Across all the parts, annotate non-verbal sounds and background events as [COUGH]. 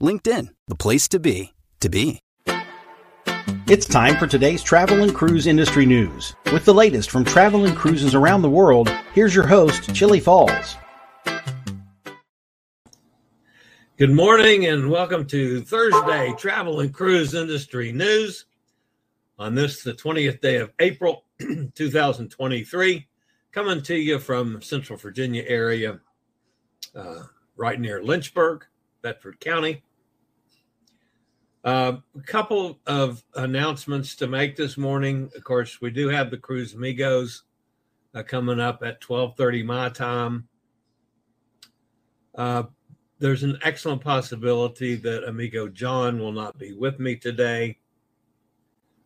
LinkedIn, the place to be, to be. It's time for today's travel and cruise industry news. With the latest from travel and cruises around the world, here's your host, Chillie Falls. Good morning and welcome to Thursday Travel and Cruise Industry News on this, the 20th day of April [CLEARS THROAT] 2023. Coming to you from Central Virginia area, uh, right near Lynchburg, Bedford County. Uh, a couple of announcements to make this morning. Of course, we do have the Cruise Amigos uh, coming up at 12:30 my time. Uh, there's an excellent possibility that Amigo John will not be with me today.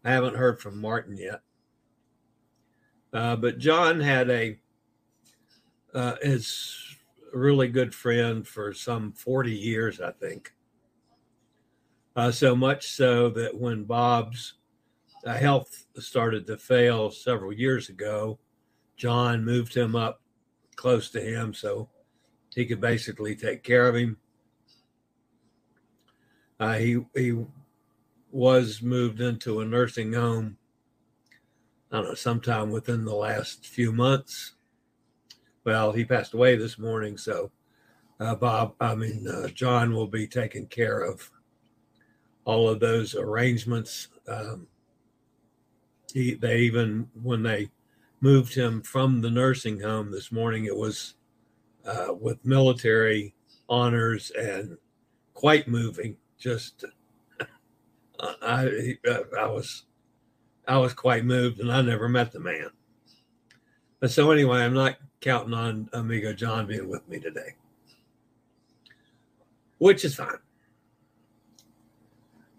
I haven't heard from Martin yet. Uh, but John had a uh, his really good friend for some 40 years, I think. Uh, so much so that when Bob's uh, health started to fail several years ago, John moved him up close to him so he could basically take care of him. Uh, he he was moved into a nursing home. I don't know, sometime within the last few months. Well, he passed away this morning, so uh, Bob, I mean uh, John, will be taken care of all of those arrangements. Um, he, they even when they moved him from the nursing home this morning, it was uh, with military honors and quite moving. Just [LAUGHS] I I was I was quite moved, and I never met the man. But so anyway, I'm not counting on Amigo John being with me today, which is fine.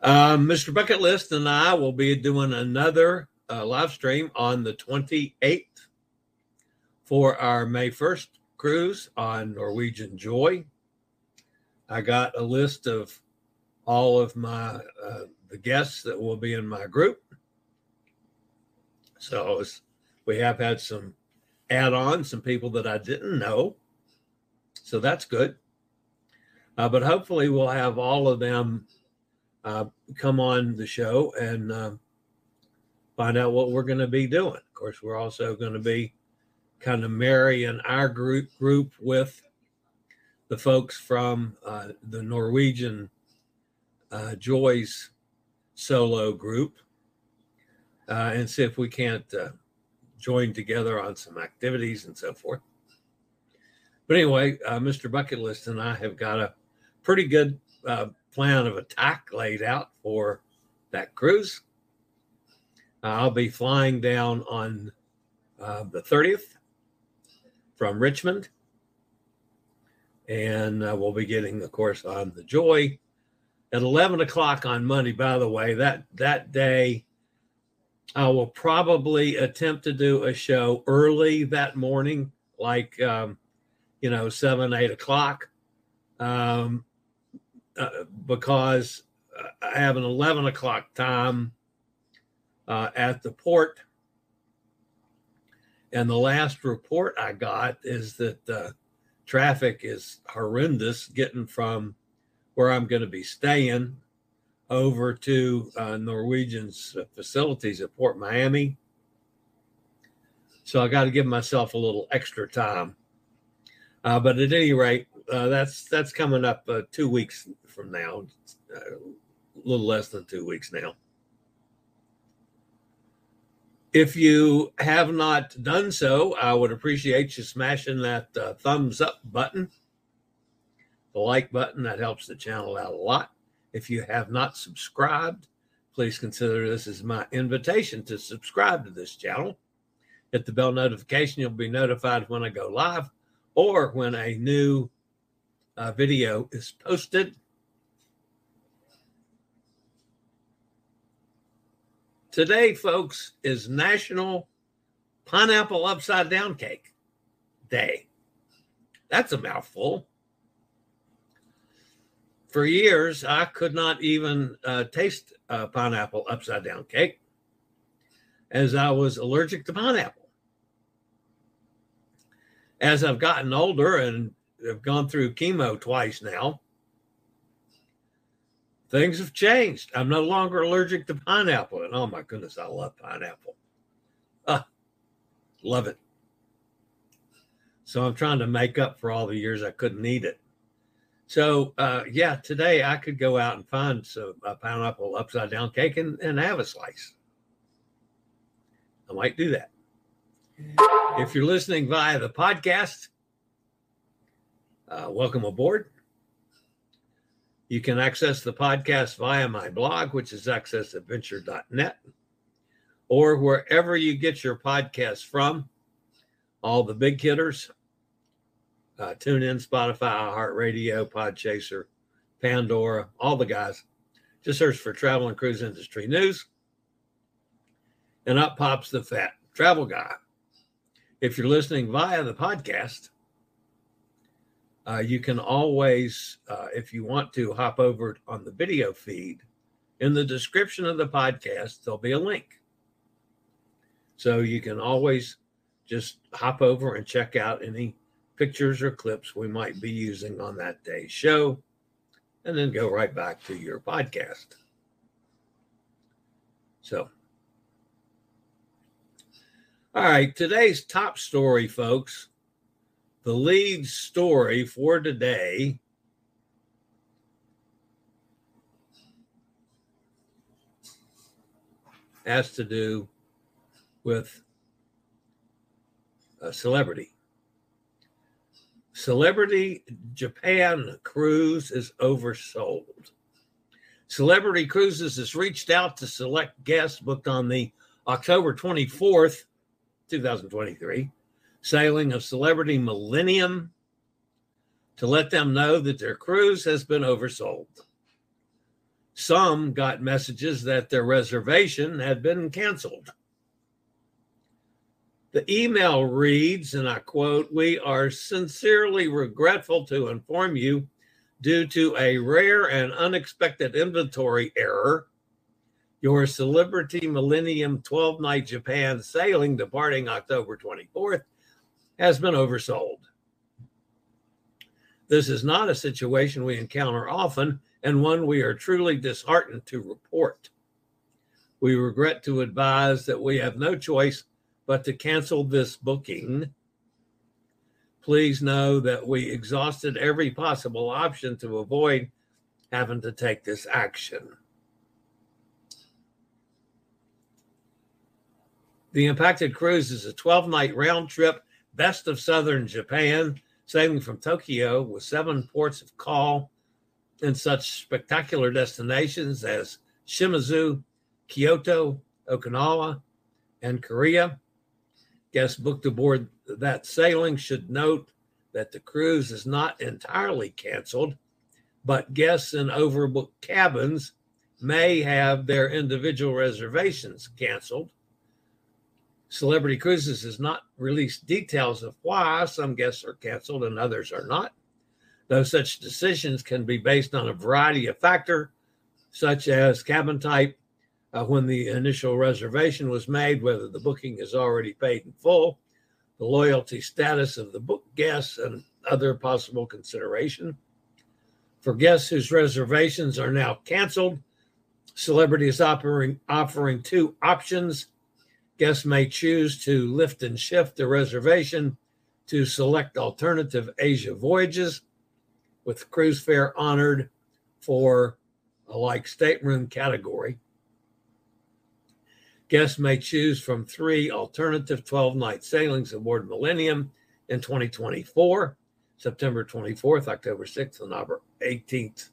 Um, Mr. Bucket List and I will be doing another uh, live stream on the 28th for our May 1st cruise on Norwegian Joy. I got a list of all of my uh, the guests that will be in my group. So we have had some add-ons, some people that I didn't know. So that's good. Uh, but hopefully we'll have all of them uh, come on the show and uh, find out what we're going to be doing. Of course, we're also going to be kind of marrying our group group with the folks from uh, the Norwegian uh, Joy's solo group uh, and see if we can't uh, join together on some activities and so forth. But anyway, Mr. Bucket List and I have got a pretty good plan of attack laid out for that cruise. I'll be flying down on uh, the 30th from Richmond. And uh, we'll be getting, of course, on the Joy at 11 o'clock on Monday. By the way, that, that day, I will probably attempt to do a show early that morning, like, um, you know, seven, eight o'clock. Um, uh, because I have an 11 o'clock time uh, at the port. And the last report I got is that uh, traffic is horrendous getting from where I'm going to be staying over to uh, Norwegian's facilities at Port Miami. So I got to give myself a little extra time. Uh, but at any rate, uh, that's that's coming up uh, two weeks from now, uh, a little less than two weeks now. If you have not done so, I would appreciate you smashing that uh, thumbs up button, the like button. That helps the channel out a lot. If you have not subscribed, please consider this as my invitation to subscribe to this channel. Hit the bell notification. You'll be notified when I go live or when a new uh, video is posted. Today, folks, is National Pineapple Upside Down Cake Day. That's a mouthful. For years, I could not even uh, taste pineapple upside down cake as I was allergic to pineapple. As I've gotten older and have gone through chemo twice now, things have changed. I'm no longer allergic to pineapple. And oh my goodness, I love pineapple. Ah, love it. So I'm trying to make up for all the years I couldn't eat it. So uh, yeah, today I could go out and find some a pineapple upside down cake and, and have a slice. I might do that. If you're listening via the podcast, uh, welcome aboard. You can access the podcast via my blog, which is accessadventure.net, or wherever you get your podcasts from. All the big hitters uh, TuneIn, Spotify, iHeartRadio, Podchaser, Pandora, all the guys. Just search for travel and cruise industry news, and up pops the fat travel guy. If you're listening via the podcast, uh, you can always, uh, if you want to, hop over on the video feed. In the description of the podcast, there'll be a link. So you can always just hop over and check out any pictures or clips we might be using on that day's show, and then go right back to your podcast. So, all right, today's top story, folks the lead story for today has to do with a celebrity. Celebrity Japan cruise is oversold. Celebrity Cruises has reached out to select guests booked on the October 24th, 2023 sailing of Celebrity Millennium to let them know that their cruise has been oversold. Some got messages that their reservation had been canceled. The email reads, and I quote, We are sincerely regretful to inform you, due to a rare and unexpected inventory error, your Celebrity Millennium 12 night Japan sailing departing October 24th has been oversold. This is not a situation we encounter often and one we are truly disheartened to report. We regret to advise that we have no choice but to cancel this booking. Please know that we exhausted every possible option to avoid having to take this action. The impacted cruise is a 12 night round trip best of southern Japan, sailing from Tokyo with seven ports of call in such spectacular destinations as Shimizu, Kyoto, Okinawa, and Korea. Guests booked aboard that sailing should note that the cruise is not entirely canceled, but guests in overbooked cabins may have their individual reservations canceled Celebrity Cruises has not released details of why. Some guests are canceled and others are not, though such decisions can be based on a variety of factors, such as cabin type, uh, when the initial reservation was made, whether the booking is already paid in full, the loyalty status of the book guests, and other possible consideration. For guests whose reservations are now canceled, Celebrity is offering, offering two options Guests may choose to lift and shift the reservation to select alternative Asia voyages with cruise fare honored for a like stateroom category. Guests may choose from three alternative 12 night sailings aboard Millennium in 2024, September 24th, October 6th, and October 18th,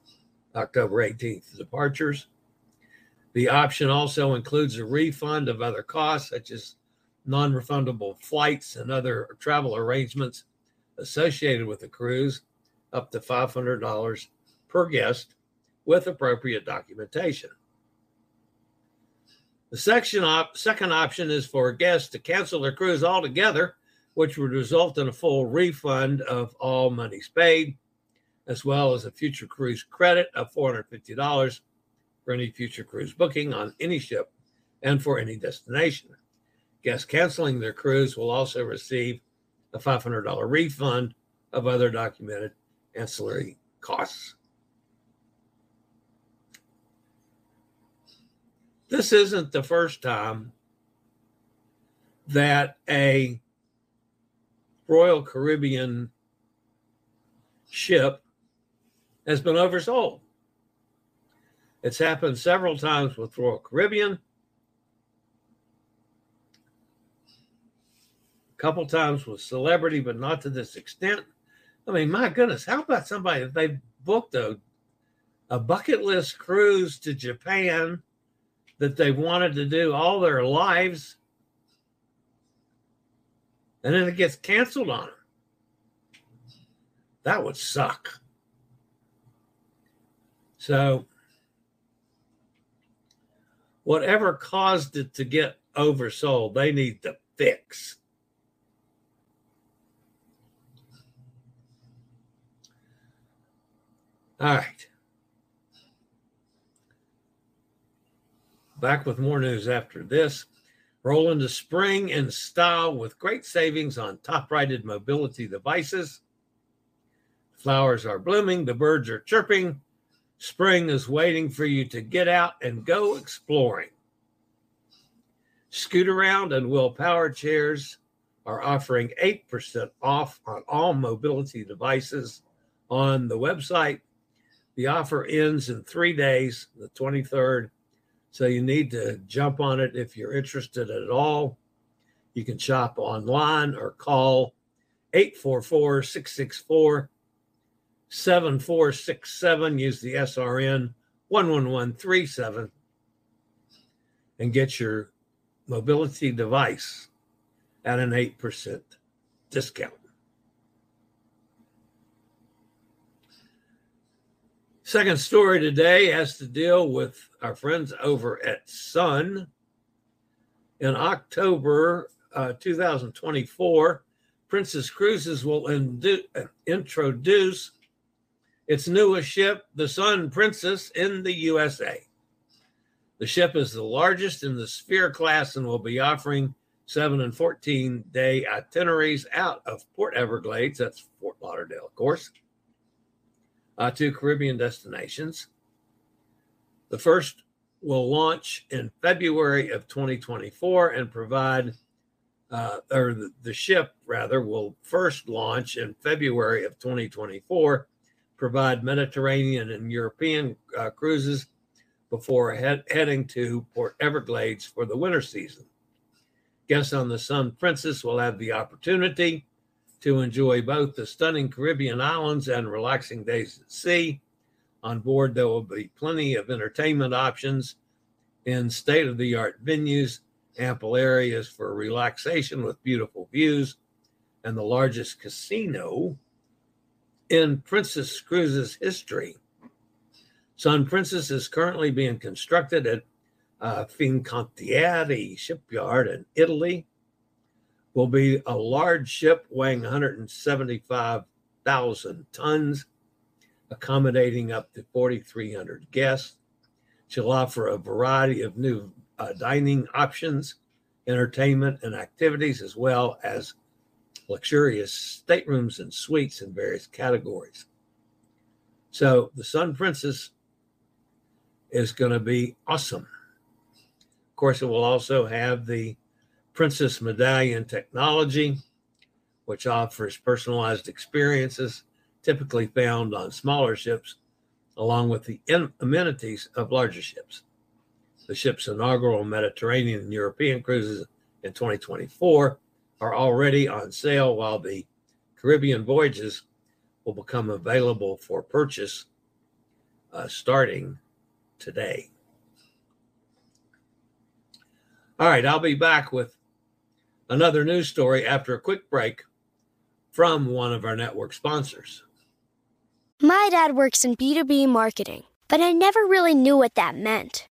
October 18th departures. The option also includes a refund of other costs, such as non refundable flights and other travel arrangements associated with the cruise, up to $500 per guest with appropriate documentation. The op- second option is for guests to cancel their cruise altogether, which would result in a full refund of all monies paid, as well as a future cruise credit of $450 for any future cruise booking on any ship and for any destination. Guests canceling their cruise will also receive a $500 refund of other documented ancillary costs. This isn't the first time that a Royal Caribbean ship has been oversold. It's happened several times with Royal Caribbean. A couple times with Celebrity, but not to this extent. I mean, my goodness, how about somebody if they booked a a bucket list cruise to Japan that they wanted to do all their lives, and then it gets canceled on them? That would suck. So whatever caused it to get oversold, they need to fix. All right. Back with more news after this. Roll into spring in style with great savings on top rated mobility devices. Flowers are blooming, the birds are chirping, Spring is waiting for you to get out and go exploring. Scootaround and WHILL Power Chairs are offering 8% off on all mobility devices on the website. The offer ends in three days, the 23rd. So you need to jump on it if you're interested at all. You can shop online or call 844 664 7467. Use the SRN 11137 and get your mobility device at an 8% discount. Second story today has to deal with our friends over at Sun. In October uh, 2024, Princess Cruises will indu- introduce its newest ship, the Sun Princess, in the USA. The ship is the largest in the Sphere class and will be offering 7 and 14 day itineraries out of Port Everglades, that's Fort Lauderdale, of course, uh, to Caribbean destinations. The first will launch in February of 2024 and provide, uh, or the, the ship rather, will first launch in February of 2024 provide Mediterranean and European uh, cruises before head, heading to Port Everglades for the winter season. Guests on the Sun Princess will have the opportunity to enjoy both the stunning Caribbean islands and relaxing days at sea. On board, there will be plenty of entertainment options in state of the art venues, ample areas for relaxation with beautiful views, and the largest casino in Princess Cruises history. Sun Princess is currently being constructed at uh, Fincantieri shipyard in Italy. Will be a large ship weighing 175,000 tons, accommodating up to 4,300 guests. She'll offer a variety of new uh, dining options, entertainment, and activities, as well as luxurious staterooms and suites in various categories. So the Sun Princess is going to be awesome. Of course, it will also have the Princess Medallion technology, which offers personalized experiences typically found on smaller ships along with the amenities of larger ships. The ship's inaugural Mediterranean and European cruises in 2024 are already on sale, while the Caribbean voyages will become available for purchase uh, starting today. All right, I'll be back with another news story after a quick break from one of our network sponsors. My dad works in B2B marketing, but I never really knew what that meant.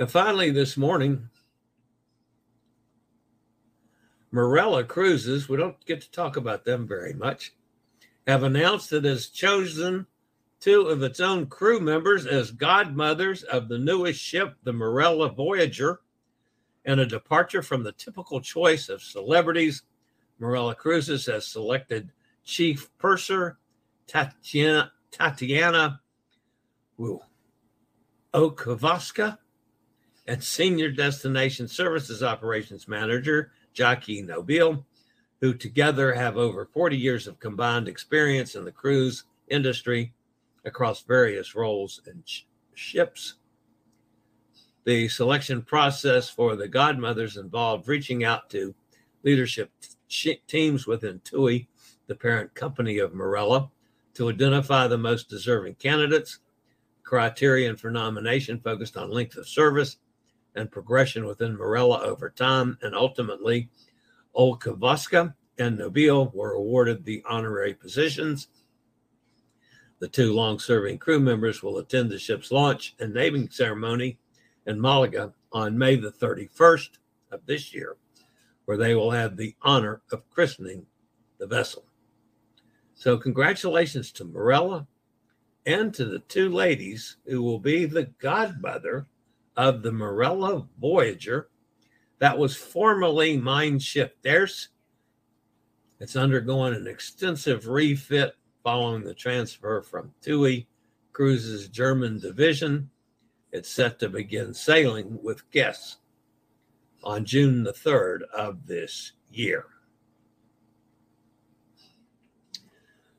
And finally, this morning, Marella Cruises, we don't get to talk about them very much, have announced it has chosen two of its own crew members as godmothers of the newest ship, the Marella Voyager, and a departure from the typical choice of celebrities. Marella Cruises has selected Chief Purser Tatiana, Tatiana Okavaska and Senior Destination Services Operations Manager Jackie Nobile, who together have over 40 years of combined experience in the cruise industry across various roles and sh- ships. The selection process for the godmothers involved reaching out to leadership t- teams within TUI, the parent company of Marella, to identify the most deserving candidates. Criterion for nomination focused on length of service and progression within Marella over time, and ultimately, Olkavoska and Nobile were awarded the honorary positions. The two long serving crew members will attend the ship's launch and naming ceremony in Malaga on May the 31st of this year, where they will have the honor of christening the vessel. So, congratulations to Marella and to the two ladies who will be the godmother of the Marella Voyager that was formerly Mein Schiff. There's it's undergoing an extensive refit following the transfer from TUI Cruises German division. It's set to begin sailing with guests on June the 3rd of this year.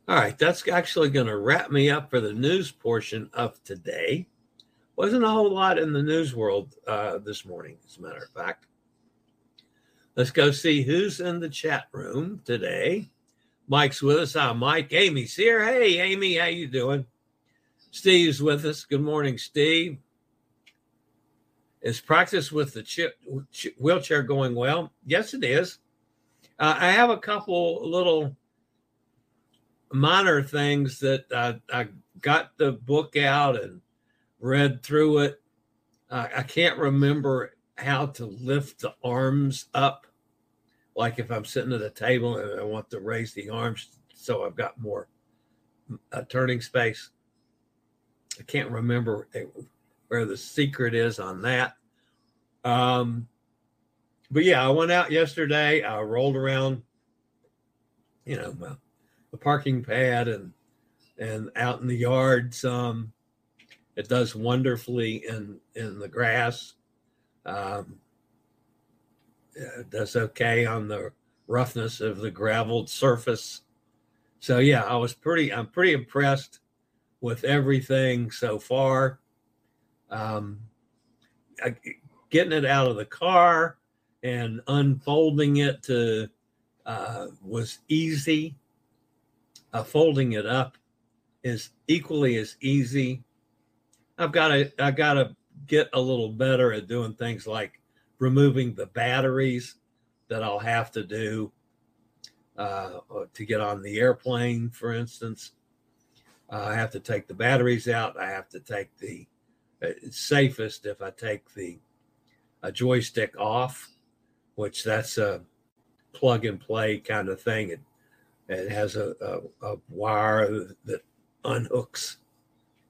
All right, that's actually going to wrap me up for the news portion of today. Wasn't a whole lot in the news world uh, this morning, as a matter of fact. Let's go see who's in the chat room today. Mike's with us. Hi, Mike. Amy's here. Hey, Amy, how you doing? Steve's with us. Good morning, Steve. Is practice with the chip, wheelchair going well? Yes, it is. Uh, I have a couple little minor things that I, I got the book out and read through it. Uh, I can't remember how to lift the arms up. Like if I'm sitting at a table and I want to raise the arms so I've got more uh, turning space. I can't remember where the secret is on that. Um, but yeah, I went out yesterday. I rolled around, you know, the parking pad and and out in the yard some it does wonderfully in in the grass. Um, it does okay on the roughness of the graveled surface. So yeah, I was pretty. I'm pretty impressed with everything so far. Um, I, getting it out of the car and unfolding it to uh, was easy. Uh, folding it up is equally as easy. I've got to I got to get a little better at doing things like removing the batteries that I'll have to do uh, to get on the airplane, for instance. Uh, I have to take the batteries out. I have to take the it's safest if I take the a joystick off, which that's a plug and play kind of thing. It, it has a, a, a wire that unhooks,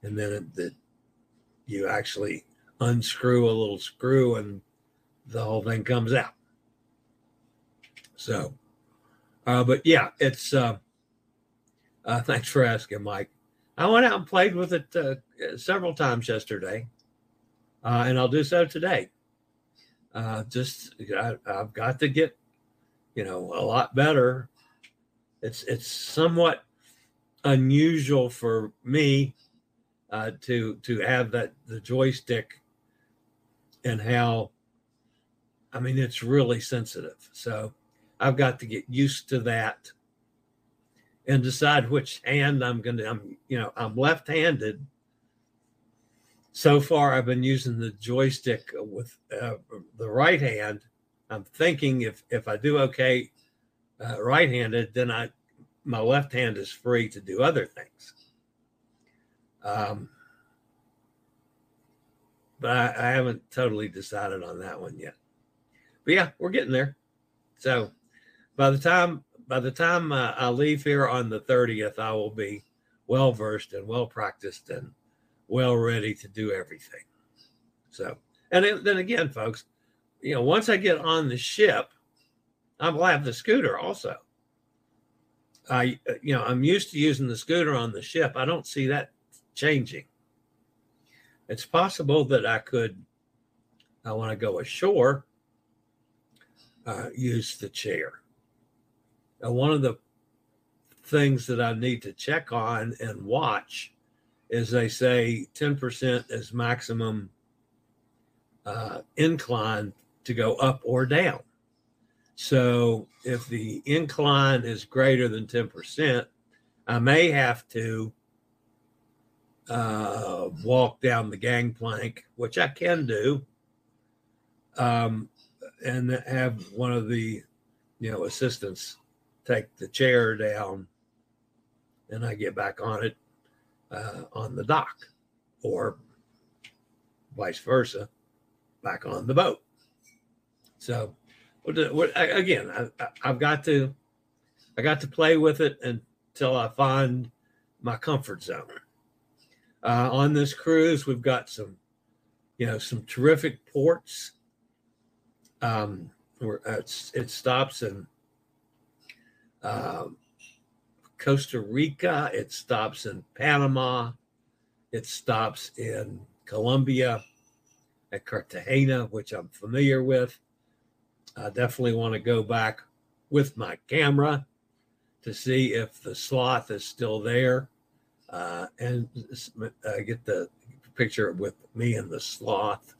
and then it, that you actually unscrew a little screw, and the whole thing comes out. So, uh, but yeah, it's. Uh, uh, [LAUGHS] thanks for asking, Mike. I went out and played with it uh, several times yesterday, uh, and I'll do so today. Uh, just I, I've got to get, you know, a lot better. It's it's somewhat unusual for me uh, to to have that the joystick and how I mean it's really sensitive. So I've got to get used to that and decide which hand I'm going to I'm you know I'm left-handed so far I've been using the joystick with uh, the right hand. I'm thinking if if I do okay uh, right-handed, then I my left hand is free to do other things. Um, but I, I haven't totally decided on that one yet. But yeah, we're getting there. So by the time by the time uh, I leave here on the 30th, I will be well versed and well practiced and well ready to do everything. So, and then again, folks, you know, once I get on the ship, I will have the scooter also. I, you know, I'm used to using the scooter on the ship. I don't see that changing. It's possible that I could, I want to go ashore, uh, use the chair. Now, one of the things that I need to check on and watch is they say 10% is maximum uh, incline to go up or down. So if the incline is greater than 10%, I may have to uh, walk down the gangplank, which I can do, um, and have one of the you know assistants take the chair down, and I get back on it uh, on the dock or vice versa back on the boat. So, again, I, I've got to, I got to play with it until I find my comfort zone. Uh, on this cruise, we've got some, you know, some terrific ports. Um, where it stops in um, Costa Rica, it stops in Panama, it stops in Colombia, at Cartagena, which I'm familiar with. I definitely want to go back with my camera to see if the sloth is still there uh, and uh, get the picture with me and the sloth.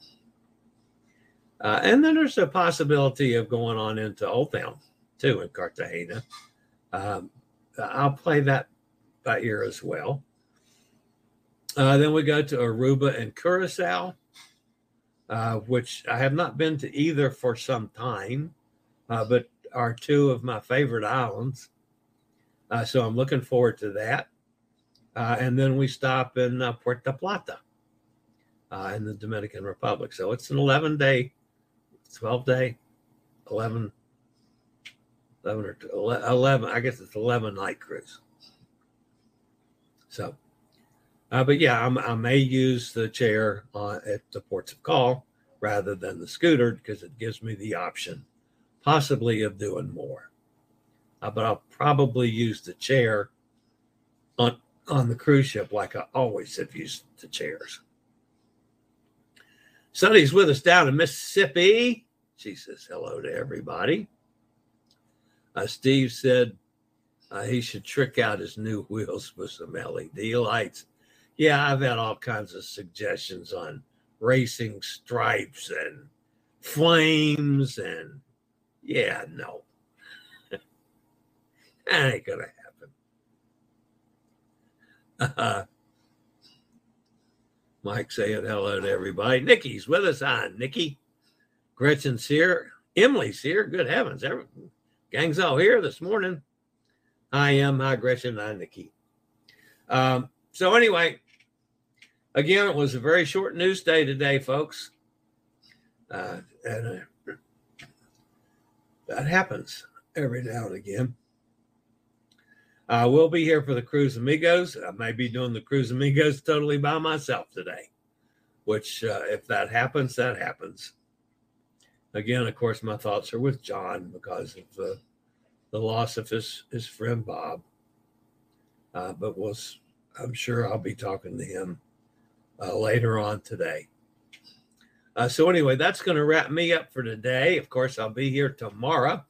Uh, and then there's a possibility of going on into Old Town too in Cartagena. Um, I'll play that by ear as well. Uh, then we go to Aruba and Curacao, uh, which I have not been to either for some time, uh, but are two of my favorite islands. Uh, so I'm looking forward to that. Uh, and then we stop in uh, Puerto Plata in the Dominican Republic. So it's an 11 day, 12 day, 11 11 or 12, 11, I guess it's 11 night cruise. So, uh, but yeah, I'm, i may use the chair uh, at the ports of call rather than the scooter because it gives me the option possibly of doing more. Uh, but I'll probably use the chair on on the cruise ship like I always have used the chairs. Sonny's with us down in Mississippi. She says hello to everybody. Uh, Steve said uh, he should trick out his new [LAUGHS] wheels with some LED lights. Yeah, I've had all kinds of suggestions on racing stripes and flames, and yeah, no, [LAUGHS] that ain't gonna happen. [LAUGHS] Mike saying hello to everybody. Nikki's with us on. Nikki, Gretchen's here. Emily's here. Good heavens. Gang's all here this morning. I am. Hi, Gretchen. Hi, Nikki. Um, so, anyway, again, it was a very short news day today, folks. Uh, and uh, that happens every now and again. I will be here for the Cruise Amigos. I may be doing the Cruise Amigos totally by myself today, which, uh, if that happens, that happens. Again, of course, my thoughts are with John because of the, the loss of his, his friend Bob. Uh, but we'll, I'm sure I'll be talking to him uh, later on today. Uh, so, anyway, that's going to wrap me up for today. Of course, I'll be here tomorrow,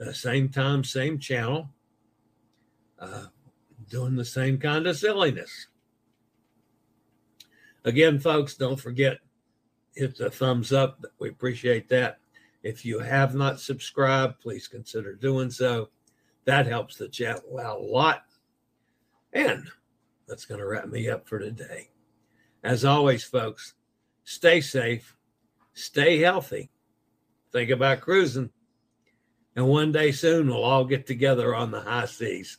uh, same time, same channel uh, doing the same kind of silliness. Again, folks, don't forget hit the thumbs up. We appreciate that. If you have not subscribed, please consider doing so. That helps the channel out a lot. And that's going to wrap me up for today. As always, folks, stay safe, stay healthy, think about cruising, and one day soon we'll all get together on the high seas.